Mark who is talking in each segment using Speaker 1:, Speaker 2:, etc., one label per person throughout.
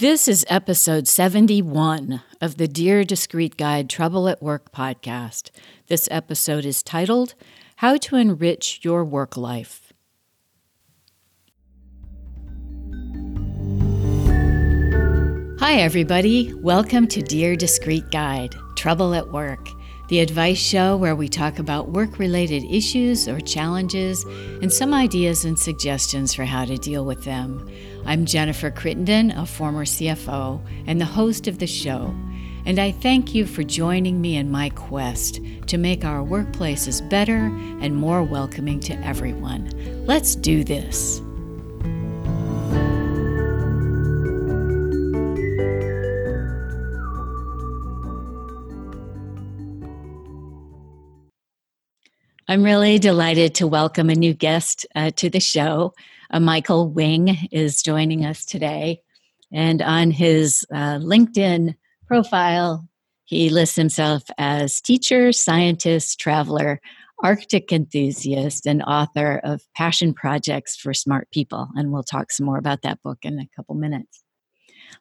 Speaker 1: This is episode 71 of the Dear Discreet Guide Trouble at Work podcast. This episode is titled How to Enrich Your Work Life. Hi, everybody. Welcome to Dear Discreet Guide Trouble at Work, the advice show where we talk about work related issues or challenges and some ideas and suggestions for how to deal with them. I'm Jennifer Crittenden, a former CFO and the host of the show, and I thank you for joining me in my quest to make our workplaces better and more welcoming to everyone. Let's do this. I'm really delighted to welcome a new guest uh, to the show. Uh, Michael Wing is joining us today. And on his uh, LinkedIn profile, he lists himself as teacher, scientist, traveler, Arctic enthusiast, and author of Passion Projects for Smart People. And we'll talk some more about that book in a couple minutes.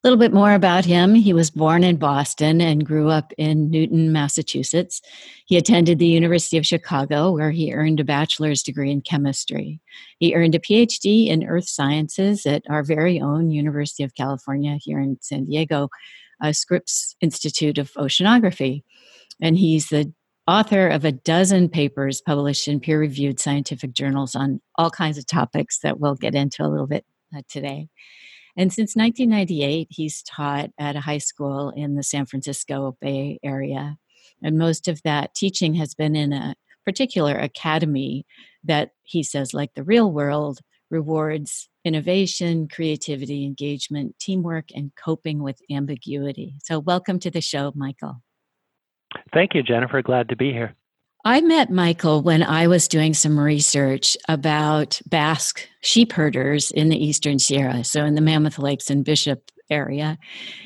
Speaker 1: A little bit more about him. He was born in Boston and grew up in Newton, Massachusetts. He attended the University of Chicago, where he earned a bachelor's degree in chemistry. He earned a PhD in earth sciences at our very own University of California here in San Diego, uh, Scripps Institute of Oceanography. And he's the author of a dozen papers published in peer reviewed scientific journals on all kinds of topics that we'll get into a little bit uh, today. And since 1998, he's taught at a high school in the San Francisco Bay Area. And most of that teaching has been in a particular academy that he says, like the real world, rewards innovation, creativity, engagement, teamwork, and coping with ambiguity. So, welcome to the show, Michael.
Speaker 2: Thank you, Jennifer. Glad to be here.
Speaker 1: I met Michael when I was doing some research about Basque sheep herders in the Eastern Sierra, so in the Mammoth Lakes and Bishop area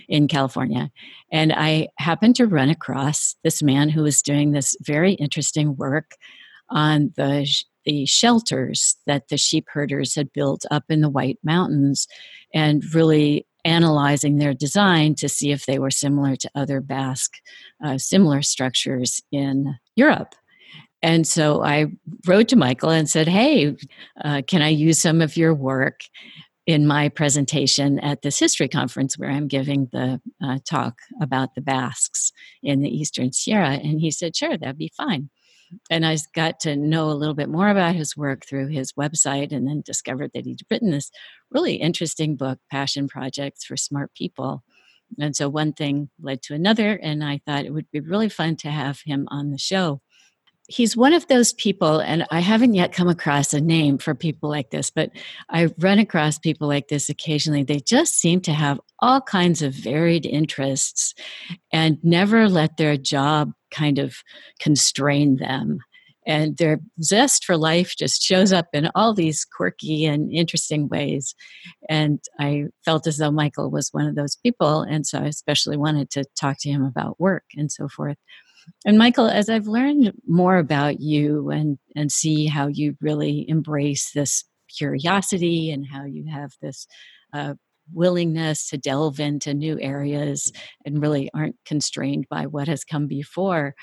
Speaker 1: in California. And I happened to run across this man who was doing this very interesting work on the, the shelters that the sheep herders had built up in the White Mountains and really analyzing their design to see if they were similar to other Basque uh, similar structures in Europe. And so I wrote to Michael and said, Hey, uh, can I use some of your work in my presentation at this history conference where I'm giving the uh, talk about the Basques in the Eastern Sierra? And he said, Sure, that'd be fine. And I got to know a little bit more about his work through his website and then discovered that he'd written this really interesting book, Passion Projects for Smart People. And so one thing led to another, and I thought it would be really fun to have him on the show he's one of those people, and I haven't yet come across a name for people like this, but I run across people like this occasionally. They just seem to have all kinds of varied interests and never let their job kind of constrain them. And their zest for life just shows up in all these quirky and interesting ways. And I felt as though Michael was one of those people. And so I especially wanted to talk to him about work and so forth. And Michael, as I've learned more about you and, and see how you really embrace this curiosity and how you have this uh, willingness to delve into new areas and really aren't constrained by what has come before,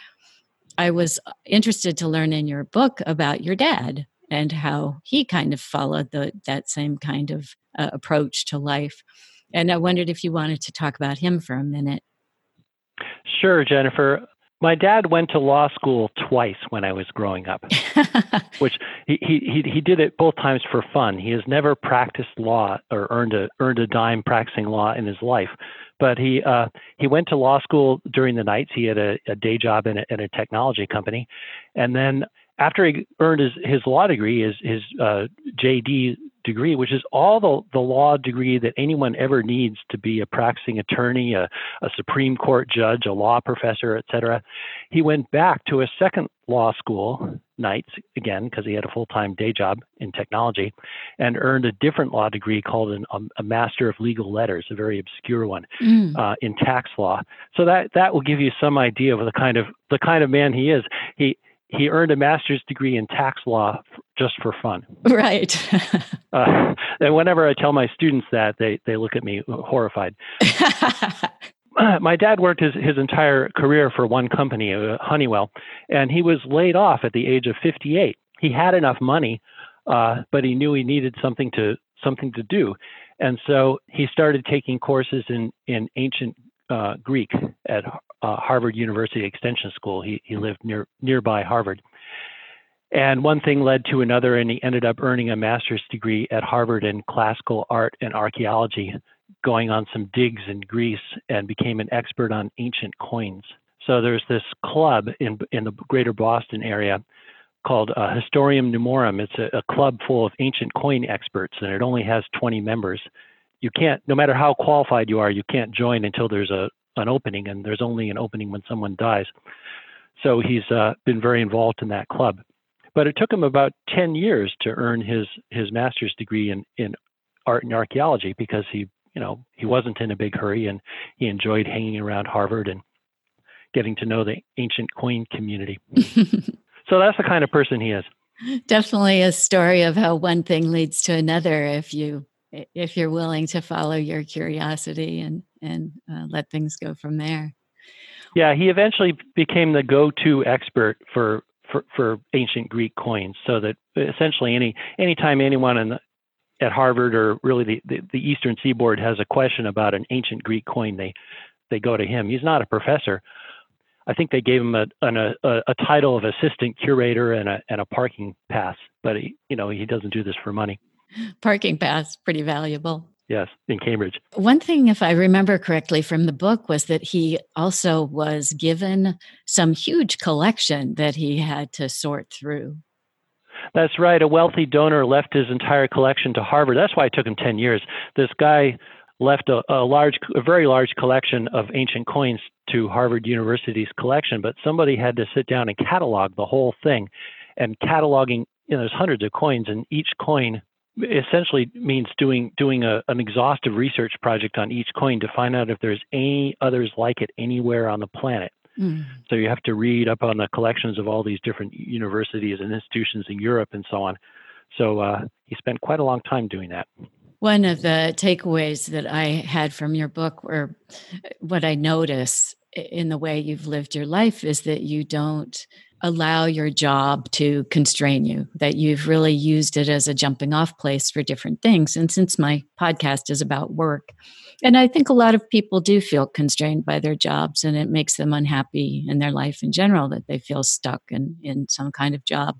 Speaker 1: I was uh, interested to learn in your book about your dad and how he kind of followed the, that same kind of uh, approach to life. And I wondered if you wanted to talk about him for a minute.
Speaker 2: Sure, Jennifer. My dad went to law school twice when I was growing up, which he, he he did it both times for fun. He has never practiced law or earned a earned a dime practicing law in his life, but he uh, he went to law school during the nights. He had a, a day job in a, in a technology company, and then after he earned his, his law degree, his his uh, JD degree, which is all the, the law degree that anyone ever needs to be a practicing attorney, a, a Supreme Court judge, a law professor, etc. He went back to a second law school nights again because he had a full-time day job in technology and earned a different law degree called an, um, a master of legal letters a very obscure one mm. uh, in tax law so that that will give you some idea of the kind of the kind of man he is he he earned a master's degree in tax law just for fun.
Speaker 1: Right.
Speaker 2: uh, and whenever I tell my students that, they, they look at me horrified. my dad worked his, his entire career for one company, uh, Honeywell, and he was laid off at the age of 58. He had enough money, uh, but he knew he needed something to something to do, and so he started taking courses in in ancient uh, Greek at uh, Harvard University Extension School. He he lived near nearby Harvard, and one thing led to another, and he ended up earning a master's degree at Harvard in classical art and archaeology, going on some digs in Greece, and became an expert on ancient coins. So there's this club in in the greater Boston area called uh, Historia Numorum. It's a, a club full of ancient coin experts, and it only has 20 members. You can't, no matter how qualified you are, you can't join until there's a an opening, and there's only an opening when someone dies. So he's uh, been very involved in that club. But it took him about 10 years to earn his his master's degree in in art and archaeology because he you know he wasn't in a big hurry and he enjoyed hanging around Harvard and getting to know the ancient coin community. so that's the kind of person he is.
Speaker 1: Definitely a story of how one thing leads to another if you if you're willing to follow your curiosity and and uh, let things go from there.
Speaker 2: Yeah, he eventually became the go-to expert for for, for ancient Greek coins, so that essentially any anytime anyone in the, at Harvard or really the, the, the Eastern Seaboard has a question about an ancient Greek coin, they they go to him. He's not a professor. I think they gave him a, an, a, a title of assistant curator and a, and a parking pass, but he, you know, he doesn't do this for money.
Speaker 1: Parking pass, pretty valuable.
Speaker 2: Yes, in Cambridge.
Speaker 1: One thing, if I remember correctly from the book, was that he also was given some huge collection that he had to sort through.
Speaker 2: That's right. A wealthy donor left his entire collection to Harvard. That's why it took him 10 years. This guy left a, a large, a very large collection of ancient coins to Harvard University's collection, but somebody had to sit down and catalog the whole thing. And cataloging, you know, there's hundreds of coins, and each coin essentially means doing doing a, an exhaustive research project on each coin to find out if there's any others like it anywhere on the planet. Mm. So you have to read up on the collections of all these different universities and institutions in Europe and so on. So uh, he spent quite a long time doing that.
Speaker 1: One of the takeaways that I had from your book, or what I notice in the way you've lived your life, is that you don't allow your job to constrain you, that you've really used it as a jumping off place for different things. And since my podcast is about work, and I think a lot of people do feel constrained by their jobs, and it makes them unhappy in their life in general that they feel stuck in, in some kind of job,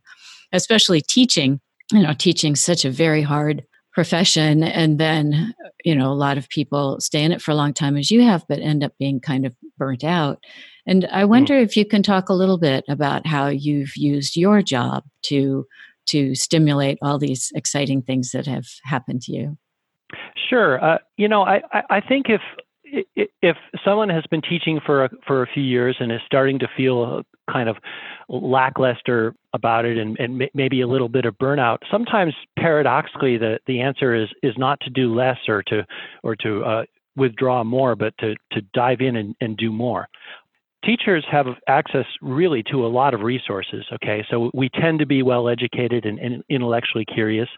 Speaker 1: especially teaching. You know, teaching such a very hard profession and then you know a lot of people stay in it for a long time as you have but end up being kind of burnt out and i hmm. wonder mm. if you can talk a little bit about how you've used your job to to stimulate all these exciting things that have happened to you
Speaker 2: sure uh, you know I, I think if if someone has been teaching for a, for a few years and is starting to feel kind of lackluster about it and, and maybe a little bit of burnout, sometimes paradoxically the, the answer is is not to do less or to or to uh, withdraw more, but to to dive in and, and do more. Teachers have access really to a lot of resources. Okay, so we tend to be well educated and, and intellectually curious.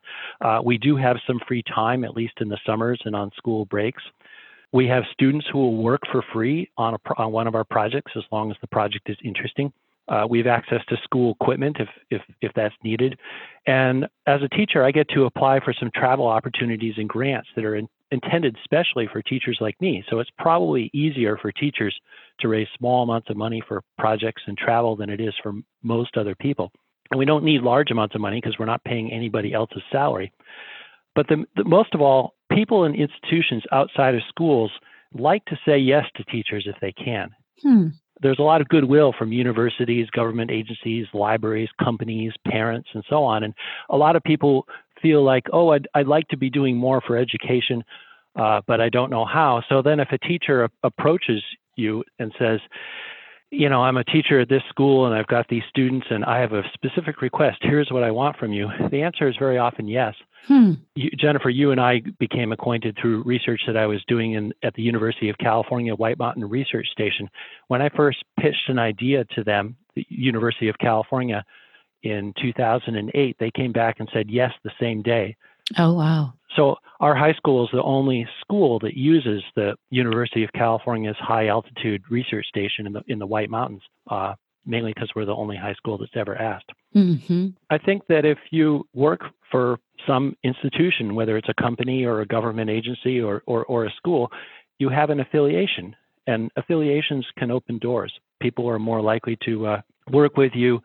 Speaker 2: Uh, we do have some free time, at least in the summers and on school breaks. We have students who will work for free on, a, on one of our projects as long as the project is interesting. Uh, we have access to school equipment if, if, if that's needed. And as a teacher, I get to apply for some travel opportunities and grants that are in, intended specially for teachers like me. So it's probably easier for teachers to raise small amounts of money for projects and travel than it is for most other people. And we don't need large amounts of money because we're not paying anybody else's salary. But the, the, most of all, people in institutions outside of schools like to say yes to teachers if they can. Hmm. There's a lot of goodwill from universities, government agencies, libraries, companies, parents, and so on. And a lot of people feel like, oh, I'd, I'd like to be doing more for education, uh, but I don't know how. So then if a teacher approaches you and says, you know, I'm a teacher at this school and I've got these students and I have a specific request. Here's what I want from you. The answer is very often yes. Hmm. You, Jennifer, you and I became acquainted through research that I was doing in, at the University of California White Mountain Research Station. When I first pitched an idea to them the University of California in 2008, they came back and said yes the same day.
Speaker 1: Oh, wow.
Speaker 2: So our high school is the only school that uses the University of California's high altitude research station in the in the White Mountains, uh, mainly because we're the only high school that's ever asked.
Speaker 1: Mm-hmm.
Speaker 2: I think that if you work for some institution, whether it's a company or a government agency or, or, or a school, you have an affiliation, and affiliations can open doors. People are more likely to uh, work with you,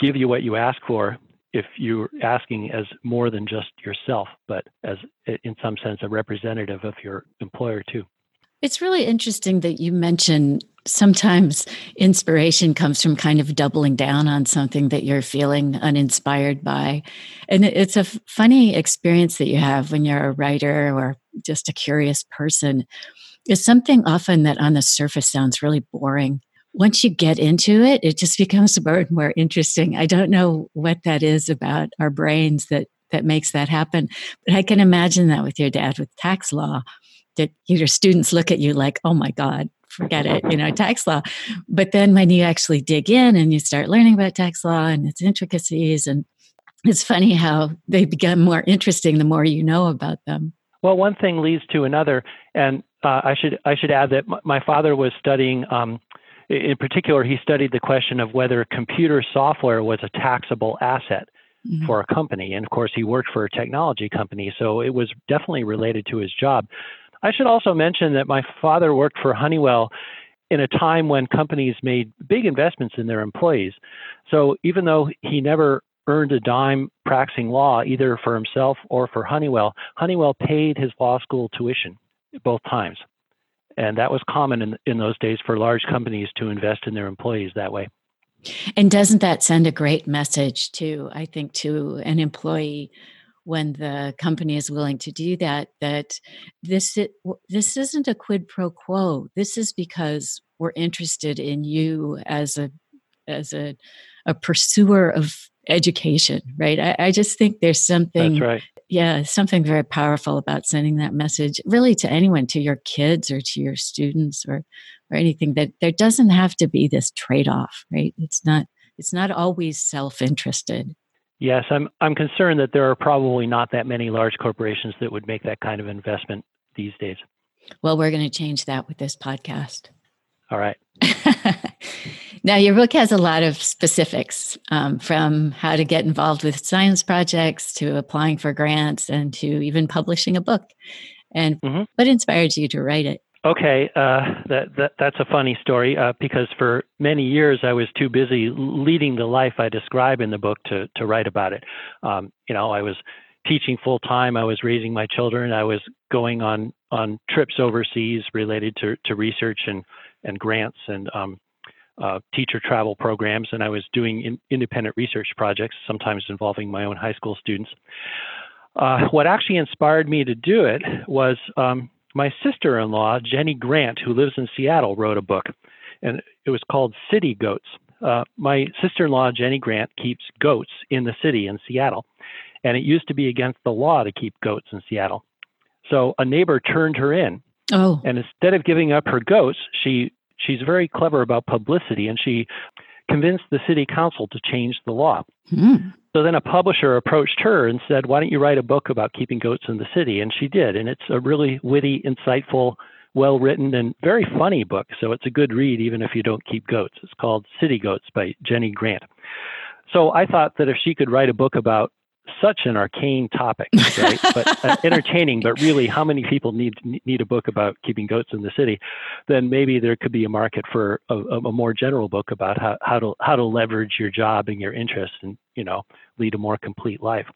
Speaker 2: give you what you ask for, if you're asking as more than just yourself, but as in some sense a representative of your employer too.
Speaker 1: It's really interesting that you mention sometimes inspiration comes from kind of doubling down on something that you're feeling uninspired by. And it's a funny experience that you have when you're a writer or just a curious person. It's something often that on the surface sounds really boring. Once you get into it, it just becomes more and more interesting. I don't know what that is about our brains that that makes that happen, but I can imagine that with your dad with tax law that your students look at you like, oh my God, forget it, you know, tax law. But then when you actually dig in and you start learning about tax law and its intricacies, and it's funny how they become more interesting the more you know about them.
Speaker 2: Well, one thing leads to another, and uh, I should I should add that my father was studying. Um, in particular, he studied the question of whether computer software was a taxable asset mm-hmm. for a company. And of course, he worked for a technology company, so it was definitely related to his job. I should also mention that my father worked for Honeywell in a time when companies made big investments in their employees. So even though he never earned a dime practicing law, either for himself or for Honeywell, Honeywell paid his law school tuition both times. And that was common in, in those days for large companies to invest in their employees that way.
Speaker 1: And doesn't that send a great message to, I think, to an employee when the company is willing to do that that this this isn't a quid pro quo this is because we're interested in you as a as a a pursuer of education right i, I just think there's something
Speaker 2: That's right.
Speaker 1: Yeah something very powerful about sending that message really to anyone to your kids or to your students or or anything that there doesn't have to be this trade-off right it's not it's not always self-interested
Speaker 2: Yes, I'm I'm concerned that there are probably not that many large corporations that would make that kind of investment these days.
Speaker 1: Well, we're going to change that with this podcast.
Speaker 2: All right.
Speaker 1: now, your book has a lot of specifics um, from how to get involved with science projects to applying for grants and to even publishing a book. And mm-hmm. what inspired you to write it?
Speaker 2: Okay, uh, that, that that's a funny story uh, because for many years I was too busy leading the life I describe in the book to to write about it. Um, you know, I was teaching full time. I was raising my children. I was going on on trips overseas related to to research and and grants and um, uh, teacher travel programs, and I was doing in, independent research projects, sometimes involving my own high school students. Uh, what actually inspired me to do it was um, my sister in law, Jennie Grant, who lives in Seattle, wrote a book, and it was called City Goats. Uh, my sister in law, Jennie Grant, keeps goats in the city in Seattle, and it used to be against the law to keep goats in Seattle. So a neighbor turned her in.
Speaker 1: Oh.
Speaker 2: And instead of giving up her goats, she she's very clever about publicity and she convinced the city council to change the law. Hmm. So then a publisher approached her and said, Why don't you write a book about keeping goats in the city? And she did. And it's a really witty, insightful, well written, and very funny book. So it's a good read even if you don't keep goats. It's called City Goats by Jennie Grant. So I thought that if she could write a book about such an arcane topic, right? but uh, entertaining. But really, how many people need need a book about keeping goats in the city? Then maybe there could be a market for a, a more general book about how, how to how to leverage your job and your interests and you know lead a more complete life.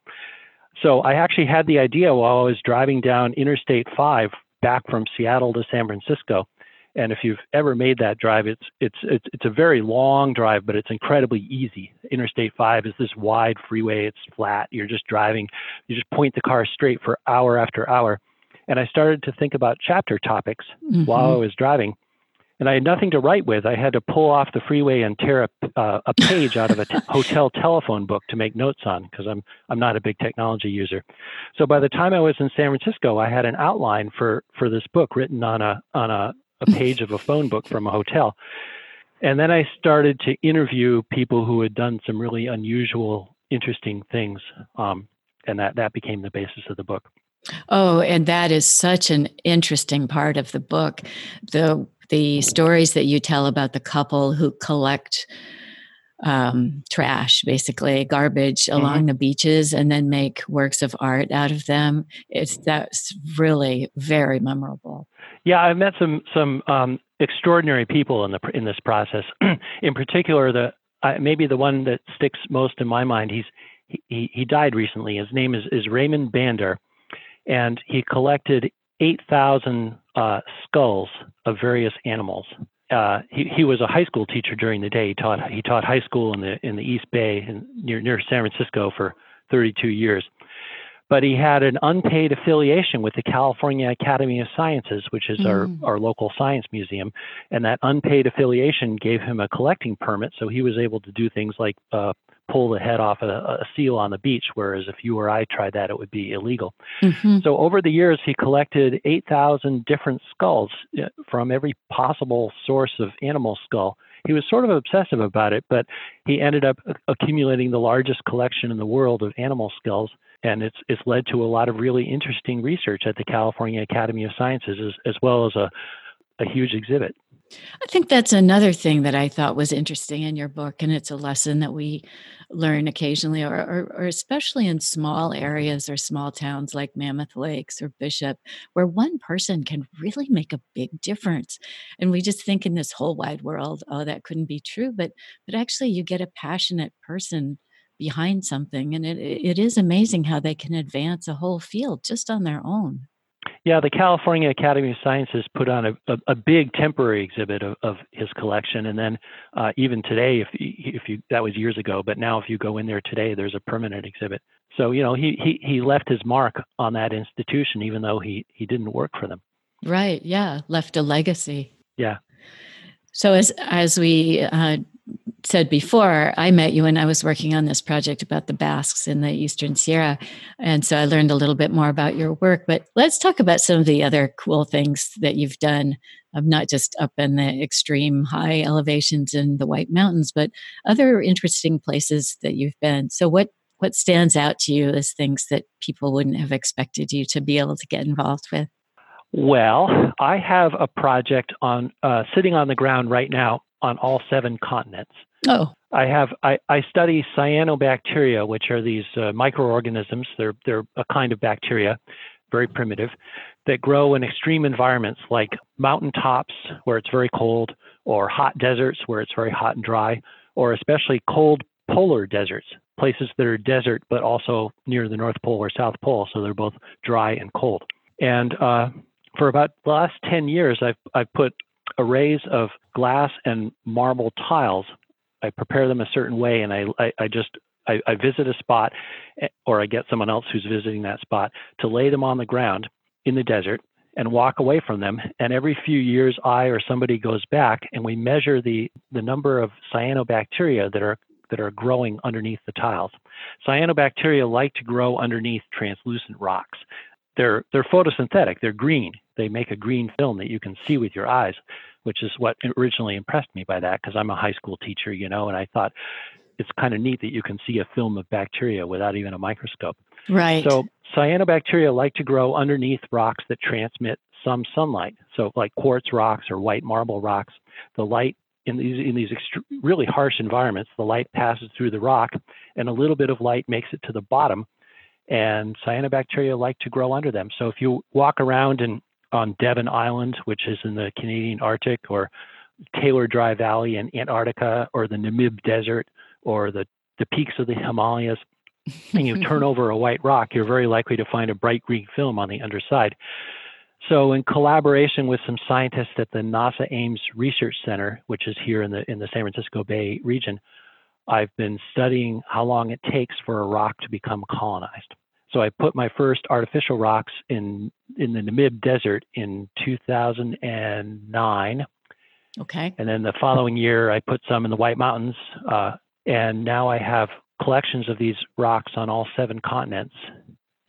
Speaker 2: So I actually had the idea while I was driving down Interstate 5 back from Seattle to San Francisco and if you've ever made that drive, it's it's it's it's a very long drive, but it's incredibly easy. Interstate 5 is this wide freeway. It's flat. You're just driving. You just point the car straight for hour after hour. And I started to think about chapter topics mm-hmm. while I was driving. And I had nothing to write with. I had to pull off the freeway and tear a, uh, a page out of a t- hotel telephone book to make notes on because I'm I'm not a big technology user. So by the time I was in San Francisco, I had an outline for for this book written on a on a a page of a phone book from a hotel. And then I started to interview people who had done some really unusual, interesting things. Um, and that, that became the basis of the book.
Speaker 1: Oh, and that is such an interesting part of the book. The the stories that you tell about the couple who collect um, trash, basically garbage mm-hmm. along the beaches, and then make works of art out of them. It's that's really very memorable.
Speaker 2: Yeah, I've met some some um, extraordinary people in the in this process. in particular, the uh, maybe the one that sticks most in my mind. He's he he died recently. His name is is Raymond Bandar, and he collected eight thousand uh, skulls of various animals. Uh, he, he was a high school teacher during the day. He taught he taught high school in the in the East Bay in, near near San Francisco for 32 years. But he had an unpaid affiliation with the California Academy of Sciences, which is mm. our, our local science museum. And that unpaid affiliation gave him a collecting permit. So he was able to do things like uh, pull the head off a, a, seal on the beach, whereas if you or I tried that, it would be illegal. Mm-hmm. So over the years, he collected 8,000 different skulls uh, from every possible source of animal skull. He was sort of obsessive about it, but he ended up accumulating the largest collection in the world of animal skulls. And it's, it's led to a lot of really interesting research at the California Academy of Sciences, as, as well as a, a huge exhibit.
Speaker 1: I think that's another thing that I thought was interesting in your book, and it's a lesson that we learn occasionally, or, or, or, especially in small areas or small towns like Mammoth Lakes or Bishop, where one person can really make a big difference. And we just think in this whole wide world, oh, that couldn't be true, but but actually, you get a passionate person behind something, and it it is amazing how they can advance a whole field just on their own.
Speaker 2: Yeah, the California Academy of Sciences put on a, a, a big temporary exhibit of, of his collection, and then uh, even today, if if you that was years ago, but now if you go in there today, there's a permanent exhibit. So you know he he he left his mark on that institution, even though he he didn't work for them.
Speaker 1: Right. Yeah. Left a legacy.
Speaker 2: Yeah.
Speaker 1: So as as we uh, said before, I met you when I was working on this project about the Basques in the Eastern Sierra. And so I learned a little bit more about your work. But let's talk about some of the other cool things that you've done, um, not just up in the extreme high elevations in the White Mountains, but other interesting places that you've been. So, what what stands out to you as things that people wouldn't have expected you to be able to get involved with?
Speaker 2: Well, I have a project on uh, sitting on the ground right now on all seven continents.
Speaker 1: Oh.
Speaker 2: I have I, I study cyanobacteria, which are these uh, microorganisms. They're they're a kind of bacteria, very primitive, that grow in extreme environments like mountain tops where it's very cold, or hot deserts where it's very hot and dry, or especially cold polar deserts, places that are desert but also near the North Pole or South Pole, so they're both dry and cold. And uh, for about the last 10 years, I've I've put arrays of glass and marble tiles. I prepare them a certain way, and I, I, I just I, I, visit a spot, eh, or I get someone else who's visiting that spot to lay them on the ground in the desert and walk away from them. And every few years, I or somebody goes back and we measure the the number of cyanobacteria that are that are growing underneath the tiles. Cyanobacteria like to grow underneath translucent rocks. They're they're photosynthetic. They're green. They make a green film that you can see with your eyes, which is what originally impressed me by that because I'm a high school teacher, you know, and I thought it's kind of neat that you can see a film of bacteria without even a microscope.
Speaker 1: Right.
Speaker 2: So cyanobacteria like to grow underneath rocks that transmit some sunlight. So like quartz rocks or white marble rocks, the light in these in these extre- really harsh environments, the light passes through the rock, and a little bit of light makes it to the bottom, and cyanobacteria like to grow under them. So if you walk around and on Devon Island, which is in the Canadian Arctic, or Taylor Dry Valley in Antarctica, or the Namib Desert, or the, the peaks of the Himalayas, and you turn over a white rock, you're very likely to find a bright green film on the underside. So, in collaboration with some scientists at the NASA Ames Research Center, which is here in the in the San Francisco Bay region, I've been studying how long it takes for a rock to become colonized. So I put my first artificial rocks in in the Namib Desert in 2009.
Speaker 1: Okay.
Speaker 2: And then the following year, I put some in the White Mountains, uh, and now I have collections of these rocks on all seven continents.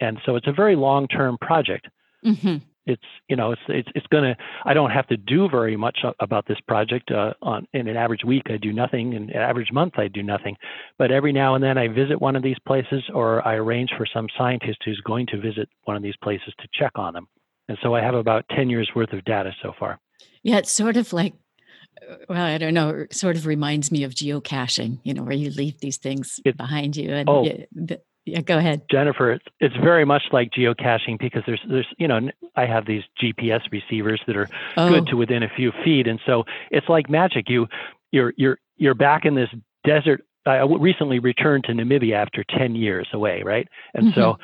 Speaker 2: And so it's a very long-term project. Mm-hmm. It's you know it's it's it's gonna I don't have to do very much about this project uh, on in an average week I do nothing. In an average month I do nothing. But every now and then I visit one of these places or I arrange for some scientist who's going to visit one of these places to check on them. And so I have about 10 years worth of data so far.
Speaker 1: Yeah it's sort of like uh, well I don't know it sort of reminds me of geocaching you know where you leave these things it, behind you and
Speaker 2: oh,
Speaker 1: you, yeah, go ahead.
Speaker 2: Jennifer, it's, it's very much like geocaching because there's there's you know I have these GPS receivers that are oh. good to within a few feet, and so it's like magic. You you're you're you're back in this desert. I recently returned to Namibia after 10 years away, right? And mm-hmm. so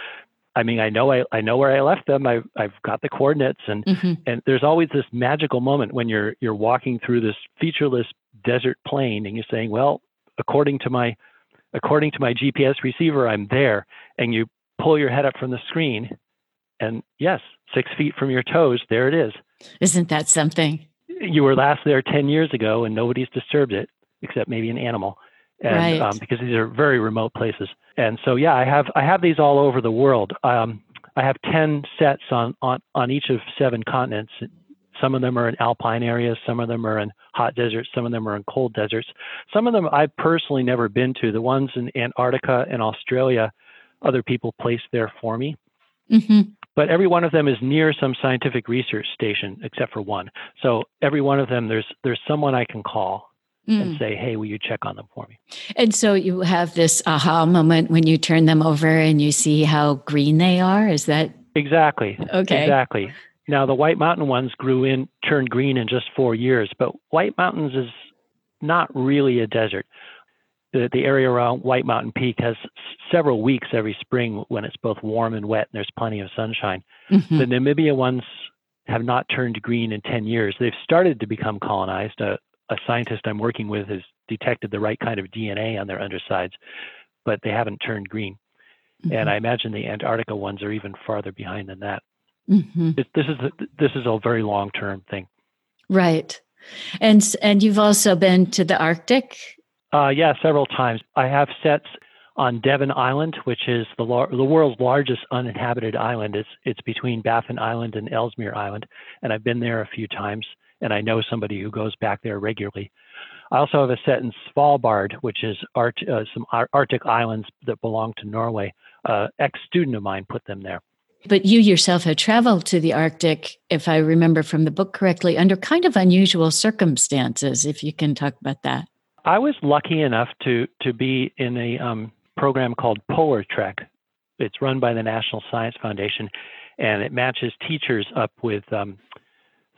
Speaker 2: I mean, I know I, I know where I left them. I've I've got the coordinates, and mm-hmm. and there's always this magical moment when you're you're walking through this featureless desert plain, and you're saying, well, according to my according to my GPS receiver, I'm there. And you pull your head up from the screen, and yes, six feet from your toes, there it is.
Speaker 1: Isn't that something?
Speaker 2: You were last there 10 years ago, and nobody's disturbed it except maybe an animal. And,
Speaker 1: right.
Speaker 2: Um, because these are very remote places. And so, yeah, I have I have these all over the world. Um, I have 10 sets on, on, on each of seven continents some of them are in alpine areas, some of them are in hot deserts, some of them are in cold deserts. Some of them I've personally never been to. The ones in Antarctica and Australia, other people placed there for me. Mm-hmm. But every one of them is near some scientific research station, except for one. So every one of them, there's there's someone I can call mm. and say, "Hey, will you check on them for me?"
Speaker 1: And so you have this aha moment when you turn them over and you see how green they are. Is that
Speaker 2: exactly
Speaker 1: okay?
Speaker 2: Exactly. Now, the White Mountain ones grew in, turned green in just four years, but White Mountains is not really a desert. The, the area around White Mountain Peak has several weeks every spring when it's both warm and wet and there's plenty of sunshine. Mm-hmm. The Namibia ones have not turned green in 10 years. They've started to become colonized. A, a scientist I'm working with has detected the right kind of DNA on their undersides, but they haven't turned green. Mm-hmm. And I imagine the Antarctica ones are even farther behind than that. Mm-hmm. It, this is this is a very long term thing.
Speaker 1: Right, and and you've also been to the Arctic.
Speaker 2: Uh, yeah, several times. I have sets on Devon Island, which is the lar- the world's largest uninhabited island. It's it's between Baffin Island and Ellesmere Island, and I've been there a few times, and I know somebody who goes back there regularly. I also have a set in Svalbard, which is Art- uh, some Ar- Arctic islands that belong to Norway. Uh, ex student of mine put them there.
Speaker 1: But you yourself have traveled to the Arctic, if I remember from the book correctly, under kind of unusual circumstances. If you can talk about that.
Speaker 2: I was lucky enough to to be in a um, program called PolarTREC. It's run by the National Science Foundation, and it matches teachers up with um,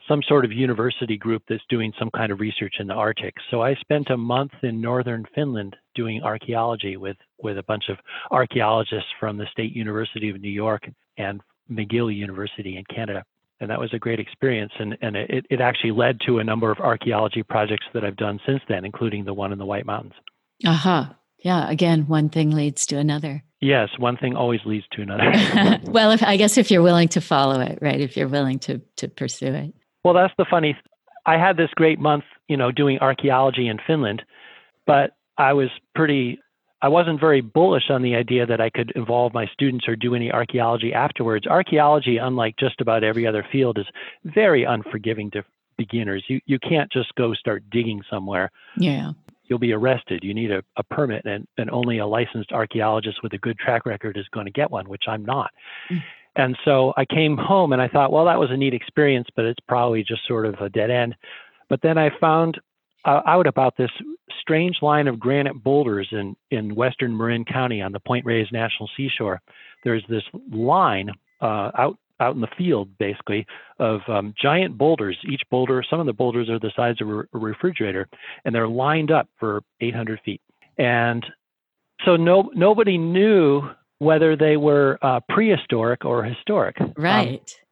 Speaker 2: some sort of university group that's doing some kind of research in the Arctic. So I spent a month in northern Finland doing archaeology with with a bunch of archaeologists from the State University of New York and McGill University in Canada. And that was a great experience. And, and it, it actually led to a number of archaeology projects that I've done since then, including the one in the White Mountains.
Speaker 1: Aha. Uh-huh. Yeah. Again, one thing leads to another.
Speaker 2: Yes, one thing always leads to another.
Speaker 1: well, if, I guess if you're willing to follow it, right? If you're willing to to pursue it.
Speaker 2: Well, that's the funny. Th- I had this great month, you know, doing archaeology in Finland, but I was pretty I wasn't very bullish on the idea that I could involve my students or do any archaeology afterwards. Archaeology, unlike just about every other field, is very unforgiving to beginners. You you can't just go start digging somewhere.
Speaker 1: Yeah.
Speaker 2: You'll be arrested. You need a, a permit, and, and only a licensed archaeologist with a good track record is going to get one, which I'm not. Mm. And so I came home and I thought, well, that was a neat experience, but it's probably just sort of a dead end. But then I found uh, out about this strange line of granite boulders in, in western Marin County on the Point Reyes National Seashore. There's this line uh, out out in the field, basically, of um, giant boulders. Each boulder, some of the boulders are the size of a refrigerator, and they're lined up for 800 feet. And so no nobody knew whether they were uh, prehistoric or historic. Um,
Speaker 1: right. Um,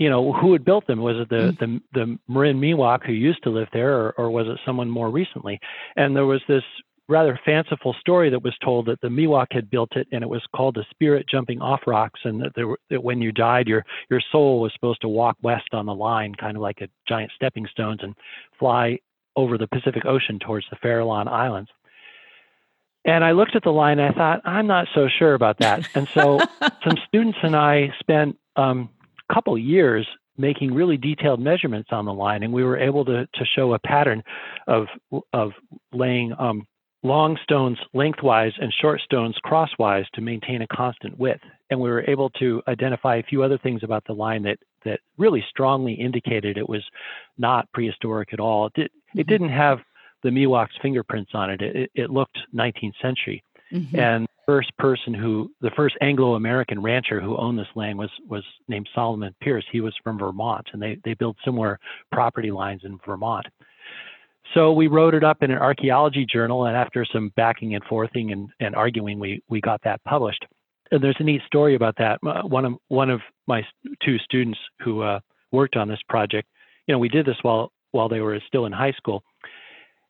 Speaker 2: you know, who had built them? Was it the, mm. the, the Marin Miwok who used to live there, or, or was it someone more recently? And there was this rather fanciful story that was told that the Miwok had built it, and it was called the spirit jumping off rocks, and that, there were, that when you died, your your soul was supposed to walk west on the line, kind of like a giant stepping stones, and fly over the Pacific Ocean towards the Farallon Islands. And I looked at the line, and I thought, I'm not so sure about that. And so some students and I spent um, couple years making really detailed measurements on the line, and we were able to to show a pattern of of laying um, long stones lengthwise and short stones crosswise to maintain a constant width. And we were able to identify a few other things about the line that that really strongly indicated it was not prehistoric at all. It, did, it mm-hmm. didn't have the Miwok's fingerprints on it. It, it looked 19th century. Mm-hmm. And first person who, the first Anglo-American rancher who owned this land was was named Solomon Pierce. He was from Vermont, and they they built similar property lines in Vermont. So we wrote it up in an archaeology journal, and after some backing and forthing and, and arguing, we we got that published. And there's a neat story about that. Uh, one of one of my two students who uh, worked on this project, you know, we did this while while they were still in high school.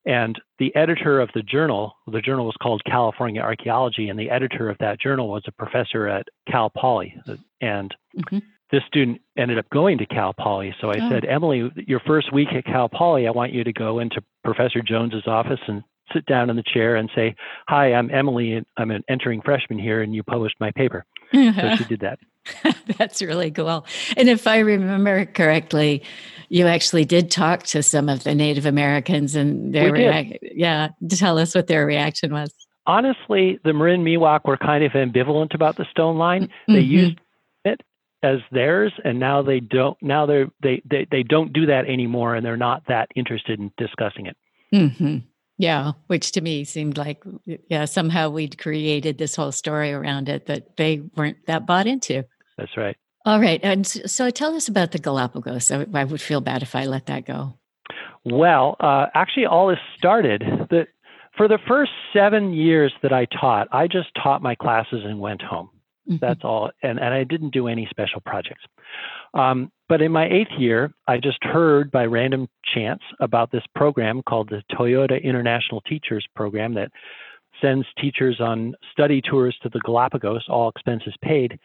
Speaker 2: And the editor of the journal, the journal was called California Archaeology, and the editor of that journal was a professor at Cal Poly. And mm-hmm. this student ended up going to Cal Poly. So I oh. said, Emily, your first week at Cal Poly, I want you to go into Professor Jones's office and sit down in the chair and say, Hi, I'm Emily, I'm an entering freshman here, and you published my paper. so she did that.
Speaker 1: That's really cool. And if I remember correctly, you actually did talk to some of the Native Americans and their reaction. yeah, to tell us what their reaction was.
Speaker 2: Honestly, the Marin Miwok were kind of ambivalent about the stone line. Mm-hmm. They used it as theirs and now they don't now they're they, they they don't do that anymore and they're not that interested in discussing it.
Speaker 1: Mm-hmm. Yeah, which to me seemed like, yeah, somehow we'd created this whole story around it that they weren't that bought into.
Speaker 2: That's right.
Speaker 1: All right. And so tell us about the Galapagos. I, I would feel bad if I let that go.
Speaker 2: Well, uh, actually, all this started that for the first seven years that I taught, I just taught my classes and went home. Mm-hmm. That's all. And, and I didn't do any special projects. Um, but in my eighth year, I just heard by random chance about this program called the Toyota International Teachers Program that sends teachers on study tours to the Galapagos, all expenses paid.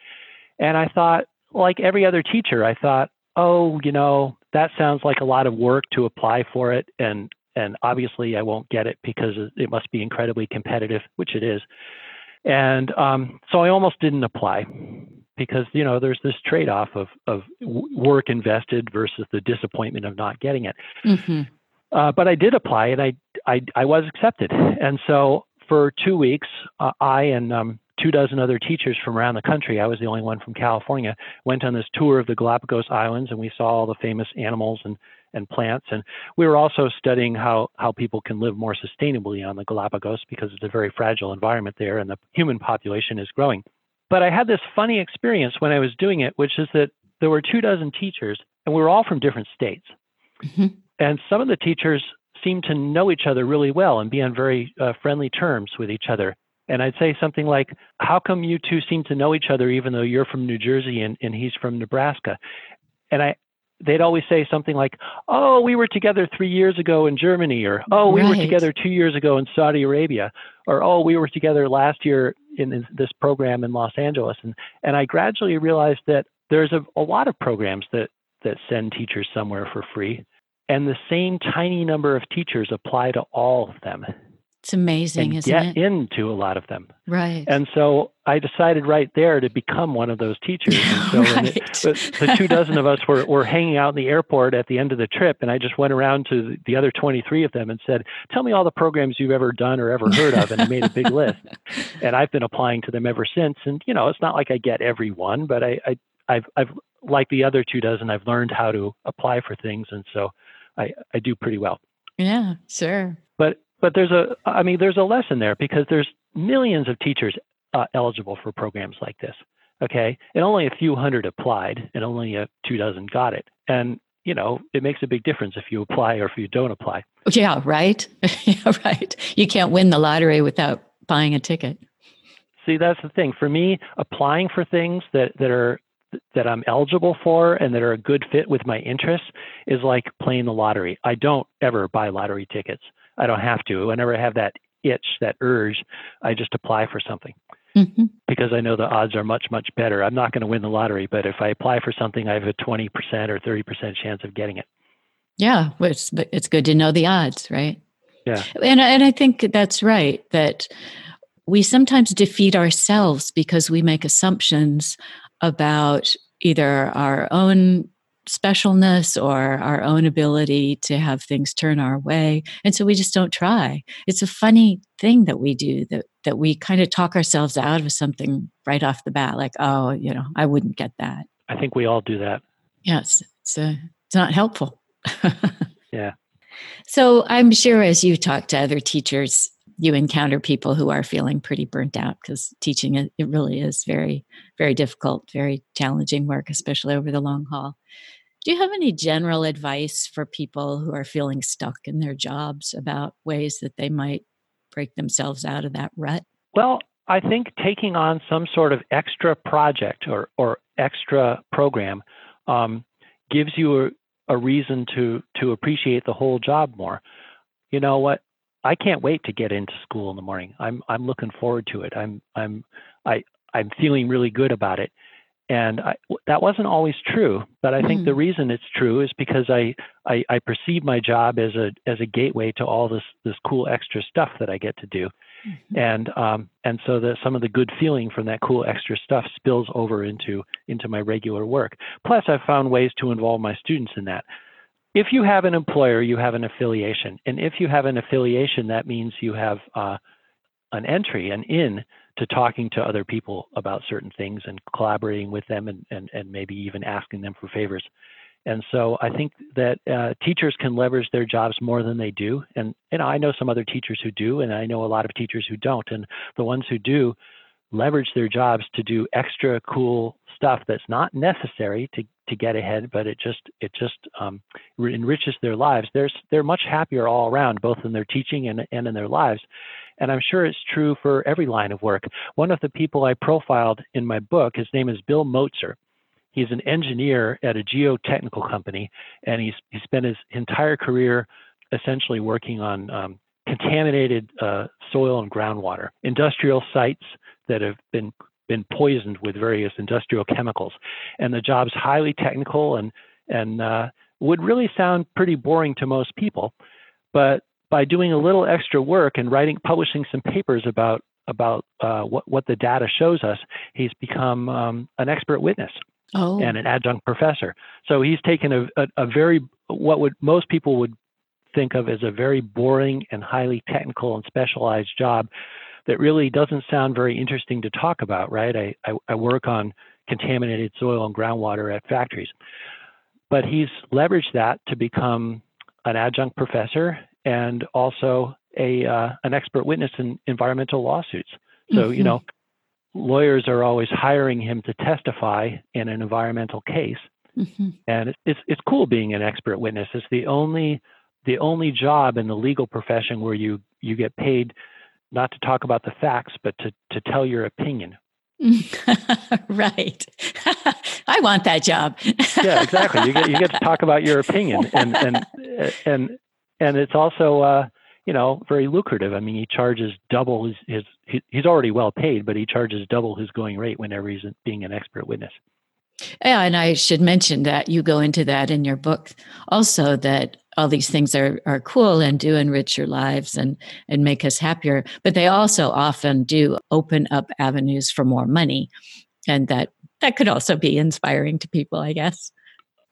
Speaker 2: And I thought, like every other teacher, I thought, oh, you know, that sounds like a lot of work to apply for it. And, and obviously, I won't get it because it must be incredibly competitive, which it is. And um, so I almost didn't apply because you know there's this trade-off of of work invested versus the disappointment of not getting it. Mm-hmm. Uh, but I did apply, and I, I I was accepted. And so for two weeks, uh, I and um, two dozen other teachers from around the country, I was the only one from California, went on this tour of the Galapagos Islands, and we saw all the famous animals and and plants. And we were also studying how, how people can live more sustainably on the Galapagos because it's a very fragile environment there and the human population is growing. But I had this funny experience when I was doing it, which is that there were two dozen teachers, and we were all from different states. Mm-hmm. And some of the teachers seemed to know each other really well and be on very uh, friendly terms with each other. And I'd say something like, How come you two seem to know each other even though you're from New Jersey and, and he's from Nebraska? And I, they'd always say something like, "Oh, we were together three years ago in Germany," or "Oh, we right. were together two years ago in Saudi Arabia," or "Oh, we were together last year in, in this program in Los Angeles." And and I gradually realized that there's a, a lot of programs that that send teachers somewhere for free, and the same tiny number of teachers apply to all of them.
Speaker 1: It's amazing,
Speaker 2: and
Speaker 1: isn't
Speaker 2: get
Speaker 1: it?
Speaker 2: into a lot of them.
Speaker 1: Right.
Speaker 2: And so I decided right there to become one of those teachers. And so right. the, the, two dozen of us were, were hanging out in the airport at the end of the trip, and I just went around to the other 23 of them and said, Tell me all the programs you've ever done or ever heard of. And I made a big list. And I've been applying to them ever since. And, you know, it's not like I get every one, but I, I I've, I've, like the other two dozen, I've learned how to apply for things. And so I, I do pretty well.
Speaker 1: Yeah, sure.
Speaker 2: But there's a i mean there's a lesson there because there's millions of teachers uh, eligible for programs like this okay? And only a few hundred applied and only a two dozen got it. And you know it makes a big difference if you apply or if you don't apply.
Speaker 1: Yeah right? Yeah right. You can't win the lottery without buying a ticket.
Speaker 2: See that's the thing. For me applying for things that that are that I'm eligible for and that are a good fit with my interests is like playing the lottery. I don't ever buy lottery tickets. I don't have to. Whenever I have that itch, that urge, I just apply for something mm-hmm. because I know the odds are much, much better. I'm not going to win the lottery, but if I apply for something, I have a 20% or 30% chance of getting it.
Speaker 1: Yeah, it's, it's good to know the odds, right?
Speaker 2: Yeah.
Speaker 1: And, and I think that's right, that we sometimes defeat ourselves because we make assumptions about either our own specialness or our own ability to have things turn our way. And so we just don't try. It's a funny thing that we do that, that we kind of talk ourselves out of something right off the bat, like, oh, you know, I wouldn't get that.
Speaker 2: I think we all do that.
Speaker 1: Yes. It's, a, uh, it's not helpful.
Speaker 2: yeah.
Speaker 1: So I'm sure as you talk to other teachers, you encounter people who are feeling pretty burnt out because teaching it, it really is very very difficult very challenging work especially over the long haul do you have any general advice for people who are feeling stuck in their jobs about ways that they might break themselves out of that rut
Speaker 2: well i think taking on some sort of extra project or, or extra program um, gives you a, a reason to to appreciate the whole job more you know what I can't wait to get into school in the morning. I'm I'm looking forward to it. I'm I'm I I'm feeling really good about it. And I, that wasn't always true, but I think mm. the reason it's true is because I, I I perceive my job as a as a gateway to all this this cool extra stuff that I get to do, mm-hmm. and um and so that some of the good feeling from that cool extra stuff spills over into into my regular work. Plus, I've found ways to involve my students in that if you have an employer, you have an affiliation. And if you have an affiliation, that means you have uh, an entry, an in to talking to other people about certain things and collaborating with them and, and, and maybe even asking them for favors. And so I think that uh, teachers can leverage their jobs more than they do. And, and I know some other teachers who do, and I know a lot of teachers who don't. And the ones who do leverage their jobs to do extra cool stuff that's not necessary to to get ahead, but it just it just um, enriches their lives. They're they're much happier all around, both in their teaching and and in their lives. And I'm sure it's true for every line of work. One of the people I profiled in my book, his name is Bill Motzer. He's an engineer at a geotechnical company, and he's he spent his entire career essentially working on um, contaminated uh, soil and groundwater, industrial sites that have been been poisoned with various industrial chemicals. And the job's highly technical and, and uh, would really sound pretty boring to most people. But by doing a little extra work and writing, publishing some papers about, about uh, what, what the data shows us, he's become um, an expert witness. Oh. and an adjunct professor. So he's taken a, a, a, very what would most people would think of as a very boring and highly technical and specialized job that really doesn't sound very interesting to talk about, right? I, I, I work on contaminated soil and groundwater at factories. But he's leveraged that to become an adjunct professor and also a uh, an expert witness in environmental lawsuits. So mm-hmm. you know, lawyers are always hiring him to testify in an environmental case, mm-hmm. and it's it's cool being an expert witness. It's the only the only job in the legal profession where you you get paid not to talk about the facts, but to, to tell your opinion.
Speaker 1: right. I want that job.
Speaker 2: yeah, exactly. You get you get to talk about your opinion, and and and and it's also uh, you know very lucrative. I mean, he charges double his, his he's already well paid, but he charges double his going rate whenever he's being an expert witness.
Speaker 1: Yeah, and I should mention that you go into that in your book also that all these things are are cool and do enrich your lives and and make us happier, but they also often do open up avenues for more money, and that that could also be inspiring to people, I guess.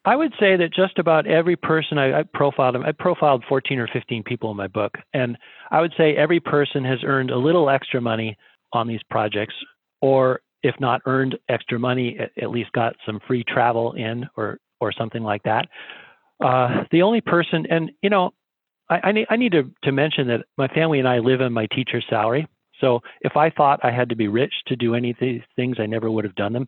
Speaker 2: I would say that just about every person I, I profiled, I profiled 14 or 15 people in my book, and I would say every person has earned a little extra money on these projects, or if not earned extra money, at, least got some free travel in or or something like that. Uh, the only person, and you know, I, I, need, I need to, to mention that my family and I live on my teacher's salary. So if I thought I had to be rich to do any of these things, I never would have done them.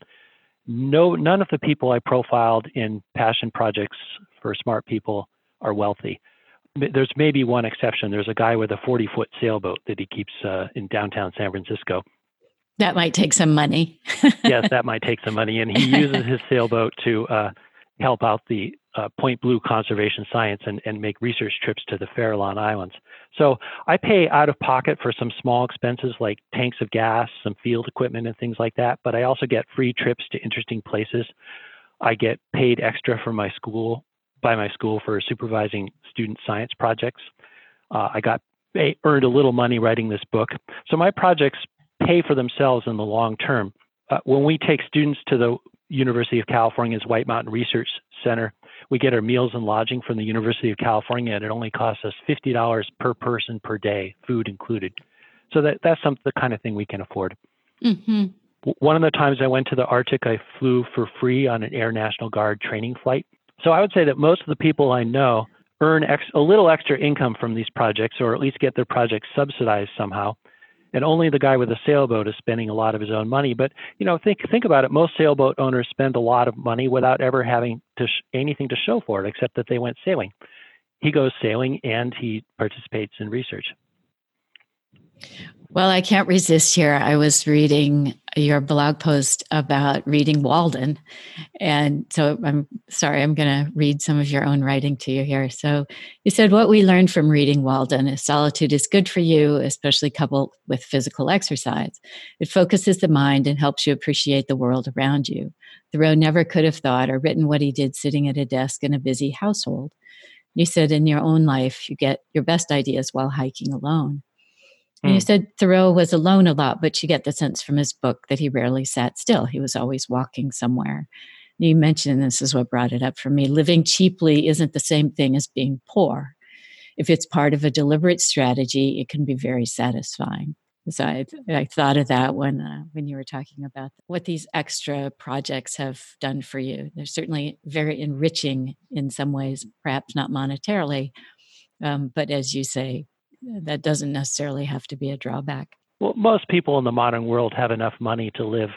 Speaker 2: No, none of the people I profiled in passion projects for smart people are wealthy. There's maybe one exception. There's a guy with a 40 foot sailboat that he keeps uh, in downtown San Francisco.
Speaker 1: That might take some money.
Speaker 2: yes, that might take some money. And he uses his sailboat to uh, help out the uh, Point Blue Conservation Science and, and make research trips to the Farallon Islands. So I pay out of pocket for some small expenses like tanks of gas, some field equipment, and things like that. But I also get free trips to interesting places. I get paid extra for my school by my school for supervising student science projects. Uh, I got earned a little money writing this book. So my projects pay for themselves in the long term. Uh, when we take students to the University of California's White Mountain Research Center. We get our meals and lodging from the University of California, and it only costs us $50 per person per day, food included. So that, that's some, the kind of thing we can afford. Mm-hmm. One of the times I went to the Arctic, I flew for free on an Air National Guard training flight. So I would say that most of the people I know earn ex- a little extra income from these projects, or at least get their projects subsidized somehow. And only the guy with a sailboat is spending a lot of his own money. But you know, think think about it. Most sailboat owners spend a lot of money without ever having to sh- anything to show for it, except that they went sailing. He goes sailing and he participates in research.
Speaker 1: Well, I can't resist here. I was reading your blog post about reading Walden. And so I'm sorry, I'm going to read some of your own writing to you here. So you said, What we learned from reading Walden is solitude is good for you, especially coupled with physical exercise. It focuses the mind and helps you appreciate the world around you. Thoreau never could have thought or written what he did sitting at a desk in a busy household. You said in your own life, you get your best ideas while hiking alone. And you hmm. said Thoreau was alone a lot, but you get the sense from his book that he rarely sat still. He was always walking somewhere. You mentioned this is what brought it up for me. Living cheaply isn't the same thing as being poor. If it's part of a deliberate strategy, it can be very satisfying. So I, I thought of that when uh, when you were talking about what these extra projects have done for you. They're certainly very enriching in some ways, perhaps not monetarily, um, but as you say, that doesn't necessarily have to be a drawback.
Speaker 2: Well, most people in the modern world have enough money to live.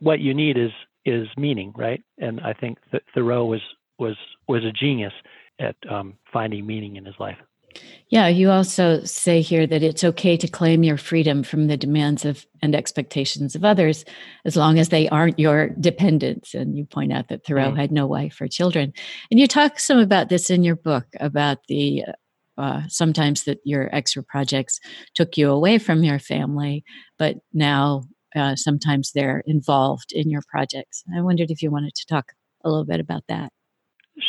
Speaker 2: What you need is is meaning, right? And I think that Thoreau was was was a genius at um, finding meaning in his life.
Speaker 1: Yeah, you also say here that it's okay to claim your freedom from the demands of and expectations of others as long as they aren't your dependents. And you point out that Thoreau mm. had no wife or children. And you talk some about this in your book about the uh, sometimes that your extra projects took you away from your family, but now uh, sometimes they're involved in your projects. I wondered if you wanted to talk a little bit about that.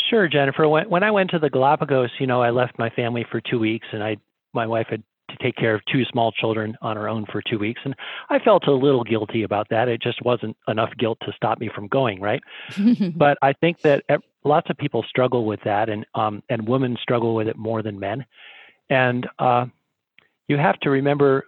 Speaker 2: Sure, Jennifer. When, when I went to the Galapagos, you know, I left my family for two weeks, and I my wife had to take care of two small children on her own for two weeks, and I felt a little guilty about that. It just wasn't enough guilt to stop me from going, right? but I think that lots of people struggle with that, and um, and women struggle with it more than men. And uh, you have to remember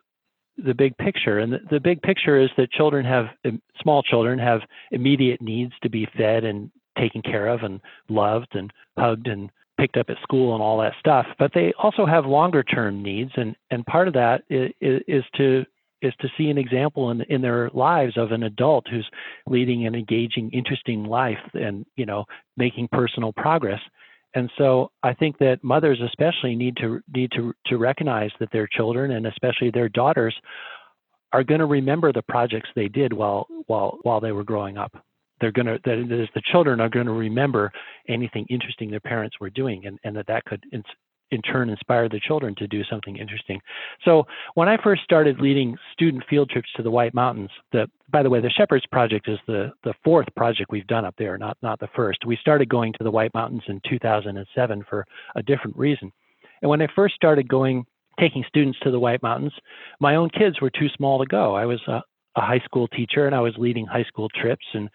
Speaker 2: the big picture, and the, the big picture is that children have um, small children have immediate needs to be fed and taken care of, and loved and hugged and picked up at school and all that stuff. But they also have longer term needs, and and part of that is, is to is to see an example in in their lives of an adult who's leading an engaging, interesting life, and you know making personal progress. And so I think that mothers especially need to need to to recognize that their children and especially their daughters are going to remember the projects they did while while while they were growing up. They're going to that is the children are going to remember anything interesting their parents were doing, and and that that could in turn inspire the children to do something interesting. So when I first started leading student field trips to the White Mountains, the by the way, the Shepherds Project is the the fourth project we've done up there, not not the first. We started going to the White Mountains in 2007 for a different reason. And when I first started going taking students to the White Mountains, my own kids were too small to go. I was a, a high school teacher and I was leading high school trips and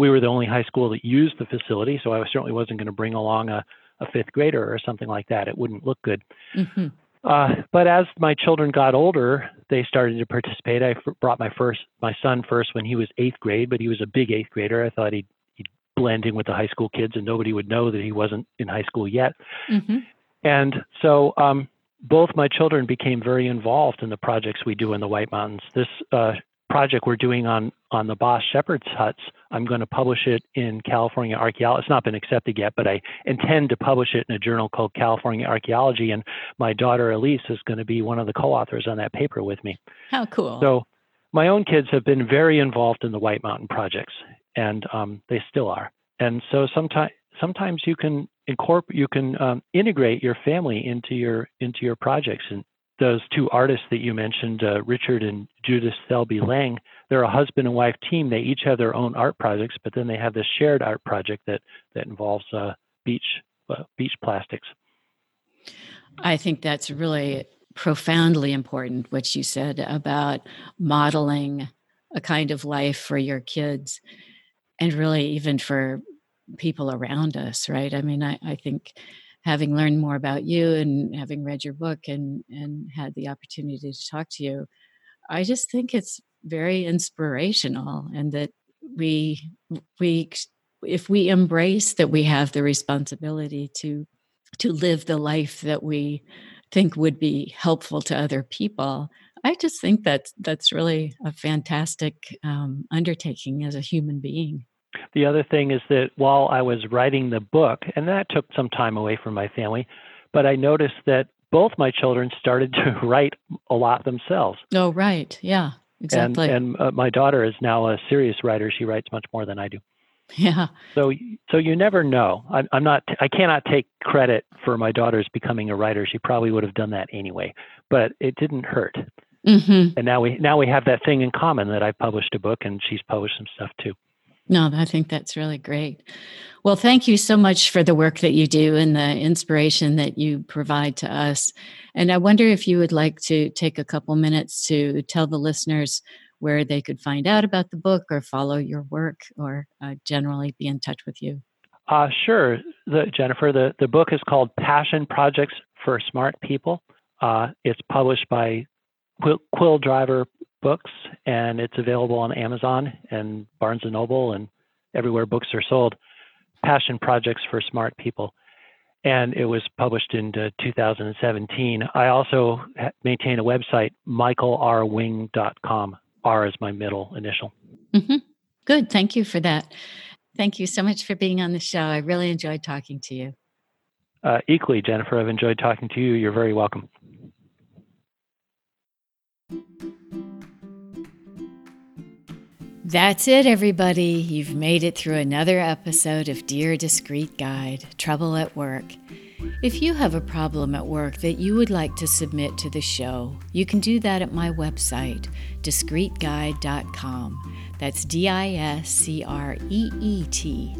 Speaker 2: we were the only high school that used the facility, so I certainly wasn't going to bring along a a fifth grader or something like that. It wouldn't look good. Mm-hmm. Uh, but as my children got older, they started to participate. I f- brought my first, my son first when he was eighth grade, but he was a big eighth grader. I thought he'd, he'd blend in with the high school kids and nobody would know that he wasn't in high school yet. Mm-hmm. And so um, both my children became very involved in the projects we do in the White Mountains. This uh, project we're doing on on the Basque Shepherd's huts. I'm going to publish it in California Archaeology. It's not been accepted yet, but I intend to publish it in a journal called California Archaeology. And my daughter Elise is going to be one of the co-authors on that paper with me.
Speaker 1: How cool!
Speaker 2: So my own kids have been very involved in the White Mountain projects, and um, they still are. And so sometimes sometimes you can incorporate you can um, integrate your family into your into your projects and those two artists that you mentioned, uh, Richard and Judith Selby Lang, they're a husband and wife team. They each have their own art projects, but then they have this shared art project that that involves uh, beach uh, beach plastics.
Speaker 1: I think that's really profoundly important what you said about modeling a kind of life for your kids and really even for people around us, right? I mean, I, I think having learned more about you and having read your book and and had the opportunity to talk to you, I just think it's very inspirational and that we we if we embrace that we have the responsibility to to live the life that we think would be helpful to other people i just think that that's really a fantastic um, undertaking as a human being
Speaker 2: the other thing is that while i was writing the book and that took some time away from my family but i noticed that both my children started to write a lot themselves
Speaker 1: oh right yeah exactly
Speaker 2: and, and uh, my daughter is now a serious writer she writes much more than i do
Speaker 1: Yeah.
Speaker 2: So so you never know. I, I'm not. I cannot take credit for my daughter's becoming a writer. She probably would have done that anyway, but it didn't hurt.
Speaker 1: Mm-hmm.
Speaker 2: And now we now we have that thing in common that I published a book and she's published some stuff too.
Speaker 1: No, I think that's really great. Well, thank you so much for the work that you do and the inspiration that you provide to us. And I wonder if you would like to take a couple minutes to tell the listeners where they could find out about the book or follow your work or uh, generally be in touch with you.
Speaker 2: Uh, sure, the, Jennifer. The, the book is called Passion Projects for Smart People. Uh, it's published by Quill, Quill Driver Books, and it's available on Amazon and Barnes and Noble and everywhere books are sold. Passion Projects for Smart People, and it was published in 2017. I also maintain a website, michaelrwing.com. R is my middle initial.
Speaker 1: Mm-hmm. Good. Thank you for that. Thank you so much for being on the show. I really enjoyed talking to you.
Speaker 2: Uh, equally, Jennifer, I've enjoyed talking to you. You're very welcome.
Speaker 1: That's it, everybody. You've made it through another episode of Dear Discreet Guide Trouble at Work. If you have a problem at work that you would like to submit to the show, you can do that at my website, discreetguide.com. That's D I S C R E E T.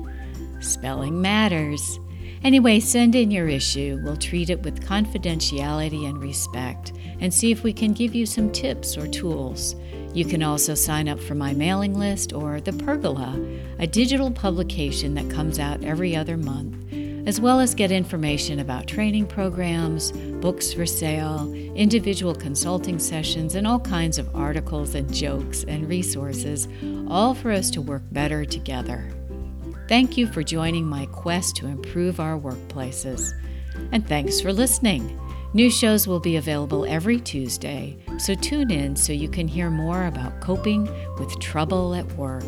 Speaker 1: Spelling matters. Anyway, send in your issue. We'll treat it with confidentiality and respect and see if we can give you some tips or tools. You can also sign up for my mailing list or The Pergola, a digital publication that comes out every other month as well as get information about training programs, books for sale, individual consulting sessions, and all kinds of articles and jokes and resources, all for us to work better together. Thank you for joining my quest to improve our workplaces. And thanks for listening. New shows will be available every Tuesday, so tune in so you can hear more about coping with trouble at work.